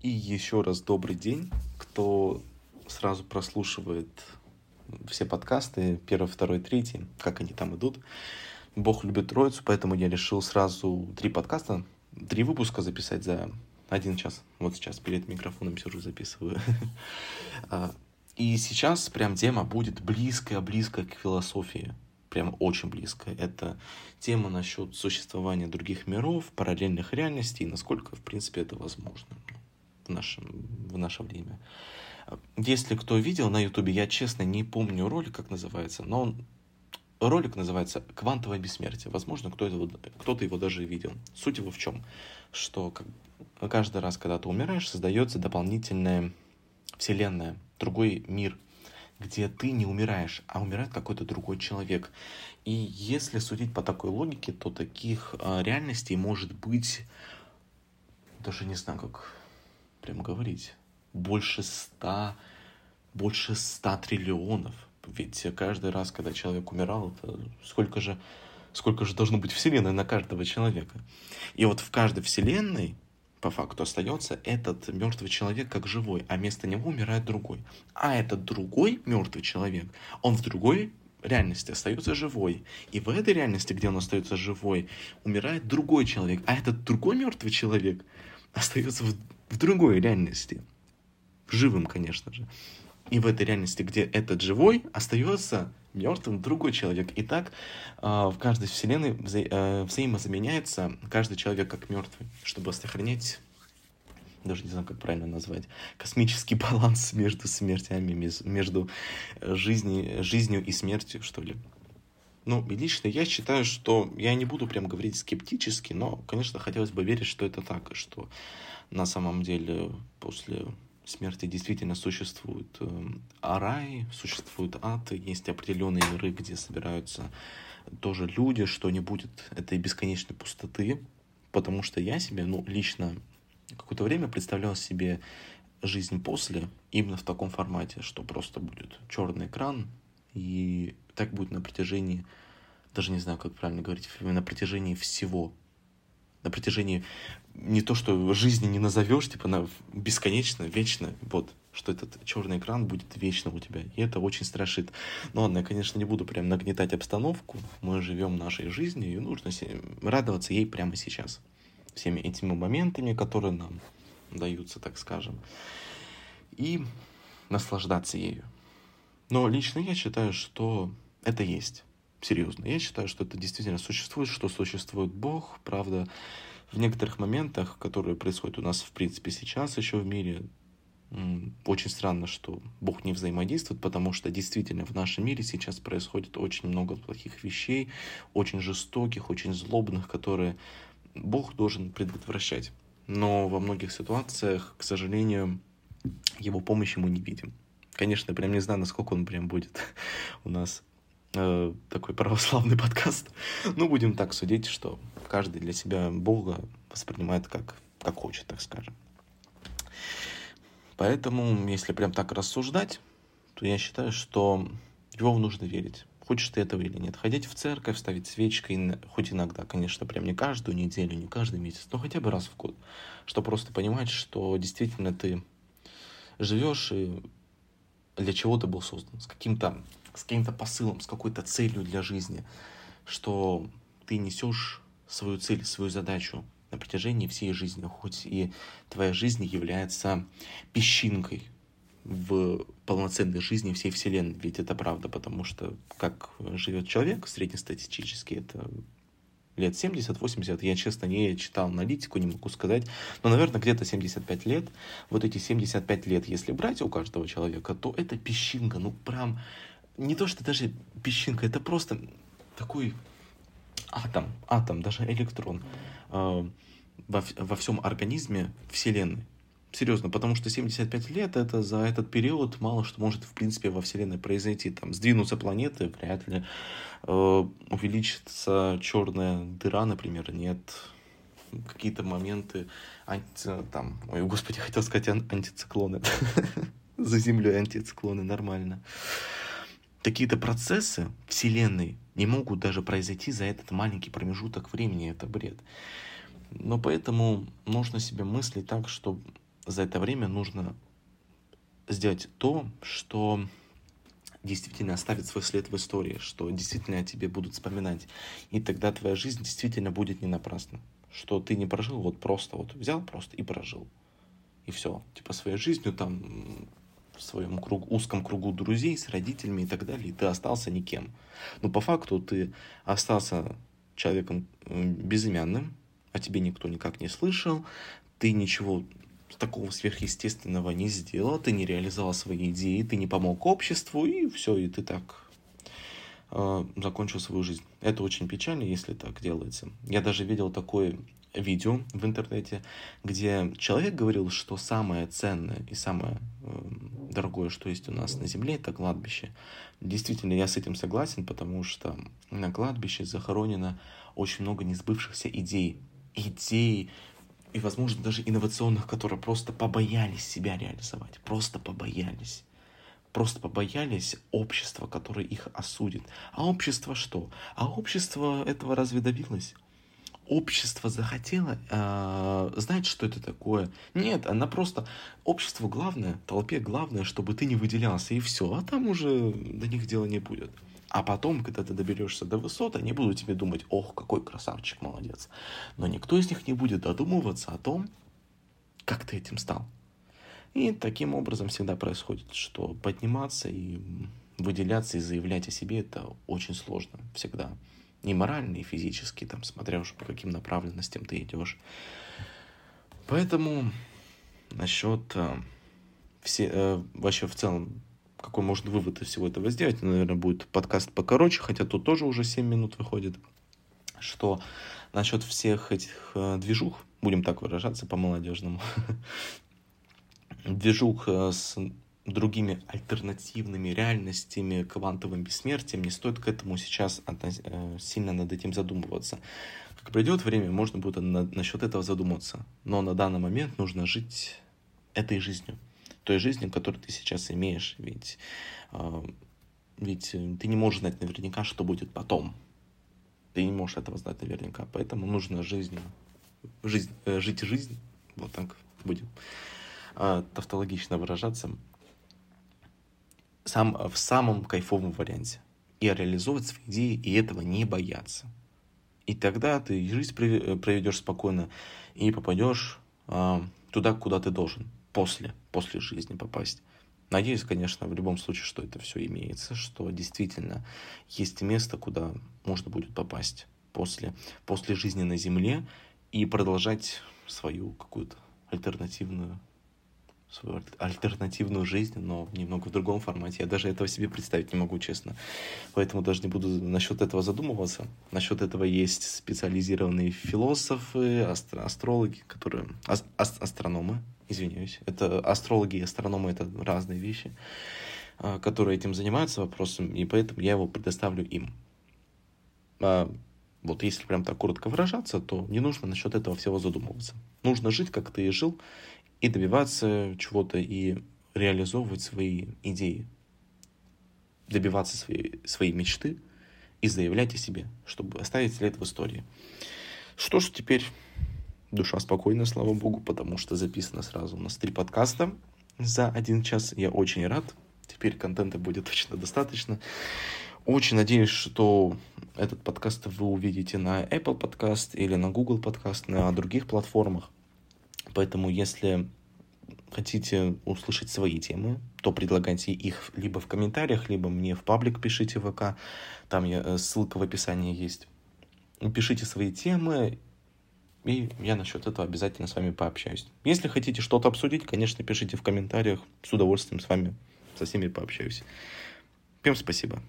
И еще раз добрый день, кто сразу прослушивает все подкасты, первый, второй, третий, как они там идут. Бог любит троицу, поэтому я решил сразу три подкаста, три выпуска записать за один час. Вот сейчас перед микрофоном сижу, записываю. А, и сейчас прям тема будет близкая-близкая к философии. Прям очень близкая. Это тема насчет существования других миров, параллельных реальностей, и насколько, в принципе, это возможно в, нашем, в наше время. Если кто видел на ютубе, я честно не помню ролик, как называется, но он ролик называется «Квантовое бессмертие». Возможно, кто-то, кто-то его даже видел. Суть его в чем? Что каждый раз, когда ты умираешь, создается дополнительная вселенная, другой мир, где ты не умираешь, а умирает какой-то другой человек. И если судить по такой логике, то таких э, реальностей может быть, даже не знаю, как прям говорить, больше ста, больше ста триллионов. Ведь каждый раз, когда человек умирал, это сколько же, сколько же должно быть вселенной на каждого человека. И вот в каждой вселенной по факту остается этот мертвый человек как живой, а вместо него умирает другой. А этот другой мертвый человек, он в другой реальности остается живой. И в этой реальности, где он остается живой, умирает другой человек. А этот другой мертвый человек остается в, в другой реальности. Живым, конечно же. И в этой реальности, где этот живой, остается мертвым другой человек. И так э, в каждой вселенной вза э, взаимозаменяется каждый человек как мертвый, чтобы сохранять даже не знаю, как правильно назвать, космический баланс между смертями, между жизни, жизнью и смертью, что ли. Ну, и лично я считаю, что я не буду прям говорить скептически, но, конечно, хотелось бы верить, что это так, что на самом деле после смерти действительно существует э, рай, существует ад, есть определенные миры, где собираются тоже люди, что не будет этой бесконечной пустоты, потому что я себе, ну, лично какое-то время представлял себе жизнь после именно в таком формате, что просто будет черный экран, и так будет на протяжении, даже не знаю, как правильно говорить, на протяжении всего на протяжении не то, что жизни не назовешь, типа на бесконечно, вечно, вот, что этот черный экран будет вечно у тебя. И это очень страшит. Ну ладно, я, конечно, не буду прям нагнетать обстановку. Мы живем нашей жизнью, и нужно радоваться ей прямо сейчас. Всеми этими моментами, которые нам даются, так скажем. И наслаждаться ею. Но лично я считаю, что это есть. Серьезно. Я считаю, что это действительно существует, что существует Бог, правда, в некоторых моментах, которые происходят у нас, в принципе, сейчас еще в мире, очень странно, что Бог не взаимодействует, потому что действительно в нашем мире сейчас происходит очень много плохих вещей, очень жестоких, очень злобных, которые Бог должен предотвращать. Но во многих ситуациях, к сожалению, его помощи мы не видим. Конечно, прям не знаю, насколько он прям будет у нас э, такой православный подкаст. Ну, будем так судить, что каждый для себя Бога воспринимает как, как хочет, так скажем. Поэтому, если прям так рассуждать, то я считаю, что в него нужно верить. Хочешь ты этого или нет. Ходить в церковь, ставить свечкой, хоть иногда, конечно, прям не каждую неделю, не каждый месяц, но хотя бы раз в год. Чтобы просто понимать, что действительно ты живешь и для чего ты был создан, с каким-то с каким-то посылом, с какой-то целью для жизни, что ты несешь свою цель, свою задачу на протяжении всей жизни, хоть и твоя жизнь является песчинкой в полноценной жизни всей Вселенной. Ведь это правда, потому что как живет человек среднестатистически, это лет 70-80, я, честно, не читал аналитику, не могу сказать, но, наверное, где-то 75 лет, вот эти 75 лет, если брать у каждого человека, то это песчинка, ну, прям не то, что даже песчинка, это просто такой атом, атом, даже электрон э, во, во всем организме Вселенной. Серьезно, потому что 75 лет это за этот период мало что может в принципе во Вселенной произойти. Там сдвинутся планеты, вряд ли э, увеличится черная дыра, например, нет какие-то моменты анти, там, ой, господи, хотел сказать ан- антициклоны. За землей антициклоны, нормально какие-то процессы Вселенной не могут даже произойти за этот маленький промежуток времени. Это бред. Но поэтому нужно себе мыслить так, что за это время нужно сделать то, что действительно оставит свой след в истории, что действительно о тебе будут вспоминать. И тогда твоя жизнь действительно будет не напрасна. Что ты не прожил, вот просто вот взял просто и прожил. И все. Типа своей жизнью там в своем круг, узком кругу друзей, с родителями и так далее, и ты остался никем. Но по факту ты остался человеком безымянным, о тебе никто никак не слышал, ты ничего такого сверхъестественного не сделал, ты не реализовал свои идеи, ты не помог обществу, и все, и ты так э, закончил свою жизнь. Это очень печально, если так делается. Я даже видел такое видео в интернете, где человек говорил, что самое ценное и самое э, дорогое, что есть у нас на земле, это кладбище. Действительно, я с этим согласен, потому что на кладбище захоронено очень много несбывшихся идей. Идей, и, возможно, даже инновационных, которые просто побоялись себя реализовать, просто побоялись. Просто побоялись общества, которое их осудит. А общество что? А общество этого разве добилось? Общество захотело э, знать, что это такое. Нет, она просто... Обществу главное, толпе главное, чтобы ты не выделялся, и все. А там уже до них дела не будет. А потом, когда ты доберешься до высот, они будут тебе думать, ох, какой красавчик, молодец. Но никто из них не будет додумываться о том, как ты этим стал. И таким образом всегда происходит, что подниматься и выделяться и заявлять о себе это очень сложно всегда. И морально, и физически, там, смотря уж по каким направленностям ты идешь. Поэтому насчет э, все, э, вообще в целом какой можно вывод из всего этого сделать. Наверное, будет подкаст покороче, хотя тут тоже уже 7 минут выходит. Что насчет всех этих э, движух, будем так выражаться по-молодежному, движух э, с другими альтернативными реальностями, квантовым бессмертием, не стоит к этому сейчас э, сильно над этим задумываться. Как придет время, можно будет на, насчет этого задуматься. Но на данный момент нужно жить этой жизнью той жизнью, которую ты сейчас имеешь. Ведь, э, ведь ты не можешь знать наверняка, что будет потом. Ты не можешь этого знать наверняка. Поэтому нужно жизнь, жизнь, э, жить жизнь, вот так будем э, тавтологично выражаться, сам, в самом кайфовом варианте. И реализовывать свои идеи, и этого не бояться. И тогда ты жизнь проведешь спокойно и попадешь э, туда, куда ты должен после, после жизни попасть. Надеюсь, конечно, в любом случае, что это все имеется, что действительно есть место, куда можно будет попасть после, после жизни на Земле и продолжать свою какую-то альтернативную свою альтернативную жизнь, но немного в другом формате. Я даже этого себе представить не могу, честно. Поэтому даже не буду насчет этого задумываться. Насчет этого есть специализированные философы, астро астрологи, которые... Ас астрономы, извиняюсь. Это астрологи и астрономы — это разные вещи, а, которые этим занимаются вопросом, и поэтому я его предоставлю им. А, вот если прям так коротко выражаться, то не нужно насчет этого всего задумываться. Нужно жить, как ты и жил, и добиваться чего-то, и реализовывать свои идеи, добиваться своей, своей мечты и заявлять о себе, чтобы оставить след в истории. Что ж, теперь душа спокойна, слава богу, потому что записано сразу у нас три подкаста за один час. Я очень рад. Теперь контента будет точно достаточно. Очень надеюсь, что этот подкаст вы увидите на Apple Podcast или на Google Podcast, на других платформах. Поэтому, если хотите услышать свои темы, то предлагайте их либо в комментариях, либо мне в паблик пишите в ВК. Там я, э, ссылка в описании есть. Пишите свои темы, и я насчет этого обязательно с вами пообщаюсь. Если хотите что-то обсудить, конечно, пишите в комментариях. С удовольствием с вами, со всеми пообщаюсь. Всем спасибо.